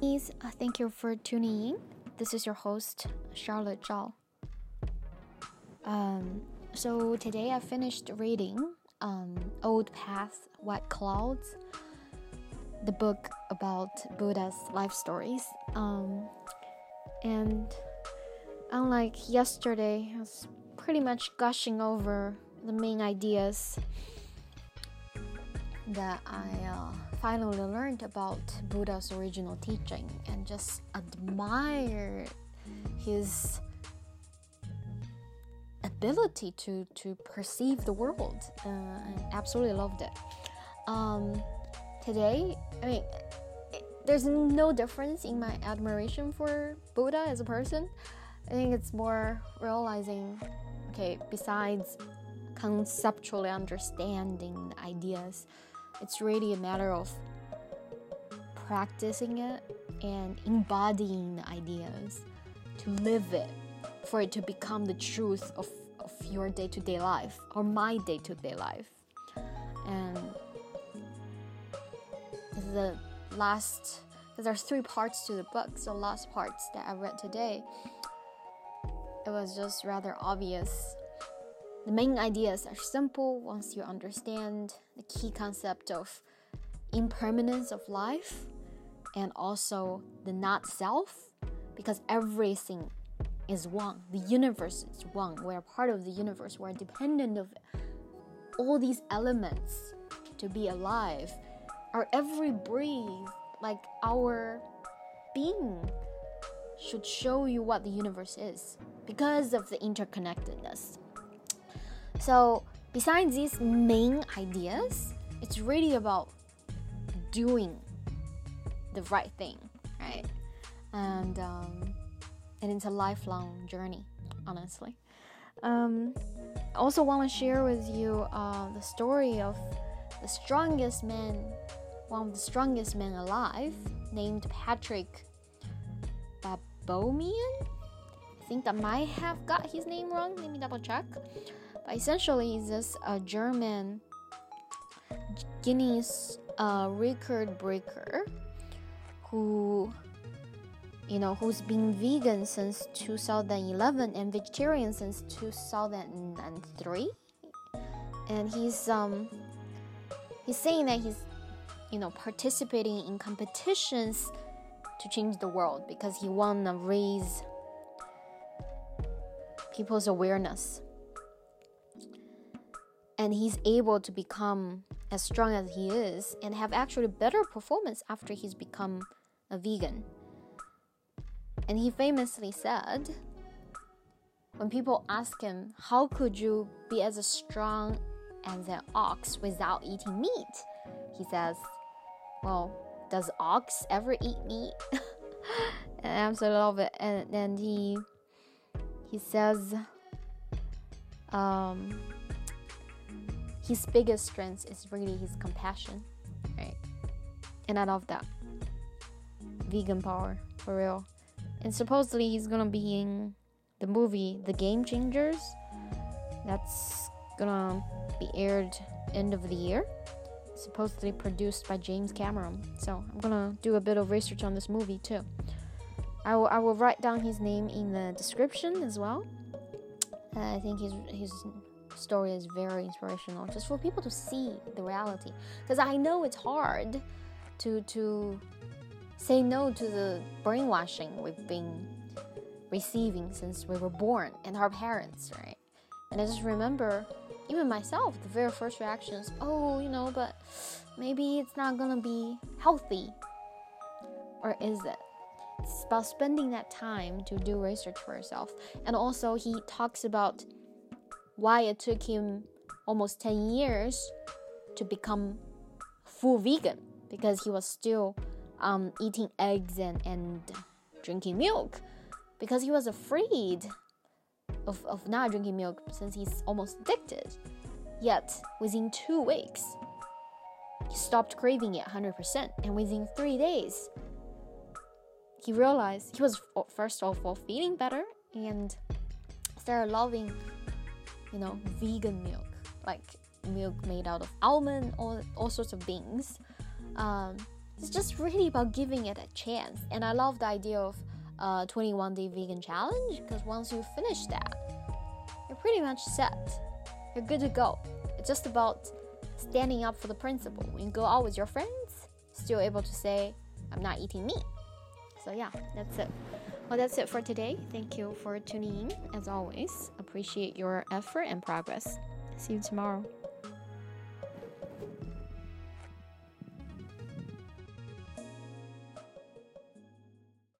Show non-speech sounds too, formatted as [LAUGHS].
Please, uh, thank you for tuning in. This is your host, Charlotte Zhao. Um, so today I finished reading um, Old Path, White Clouds, the book about Buddha's life stories. Um, and unlike yesterday, I was pretty much gushing over the main ideas that I uh, finally learned about Buddha's original teaching and just admire his ability to, to perceive the world. Uh, I absolutely loved it. Um, today, I mean, it, there's no difference in my admiration for Buddha as a person. I think it's more realizing, okay, besides conceptually understanding the ideas, it's really a matter of practicing it and embodying the ideas to live it for it to become the truth of, of your day-to-day life or my day-to-day life. And the last because there's three parts to the book. So last parts that i read today it was just rather obvious the main ideas are simple. Once you understand the key concept of impermanence of life and also the not self because everything is one. The universe is one. We're part of the universe. We're dependent of all these elements to be alive our every breath like our being should show you what the universe is because of the interconnectedness so besides these main ideas it's really about doing the right thing, right? And um, and it's a lifelong journey, honestly. Um, I also want to share with you uh, the story of the strongest man, one of the strongest men alive, named Patrick Baboumian. I think I might have got his name wrong. Let me double check. Essentially, he's just a German Guinness uh, record breaker who you know who's been vegan since 2011 and vegetarian since 2003 and he's um he's saying that he's you know participating in competitions to change the world because he want to raise people's awareness and he's able to become as strong as he is and have actually better performance after he's become a vegan. And he famously said, when people ask him, How could you be as strong as an ox without eating meat? He says, Well, does ox ever eat meat? [LAUGHS] and I absolutely love it. And then he he says, um, his biggest strength is really his compassion, right? And I love that vegan power for real. And supposedly he's gonna be in the movie The Game Changers. That's gonna be aired end of the year. Supposedly produced by James Cameron. So I'm gonna do a bit of research on this movie too. I will, I will write down his name in the description as well. Uh, I think his story is very inspirational, just for people to see the reality. Because I know it's hard to to say no to the brainwashing we've been receiving since we were born and our parents, right? And I just remember, even myself, the very first reactions, oh, you know, but maybe it's not gonna be healthy. Or is it? It's about spending that time to do research for yourself. And also, he talks about why it took him almost 10 years to become full vegan because he was still um, eating eggs and, and drinking milk because he was afraid of, of not drinking milk since he's almost addicted. Yet, within two weeks, he stopped craving it 100%, and within three days, he realized he was first of all feeling better and started loving, you know, vegan milk, like milk made out of almond, all, all sorts of beans. Um, It's just really about giving it a chance. And I love the idea of uh, 21 day vegan challenge because once you finish that, you're pretty much set. You're good to go. It's just about standing up for the principle. When you go out with your friends, still able to say, I'm not eating meat. So, yeah, that's it. Well, that's it for today. Thank you for tuning in. As always, appreciate your effort and progress. See you tomorrow.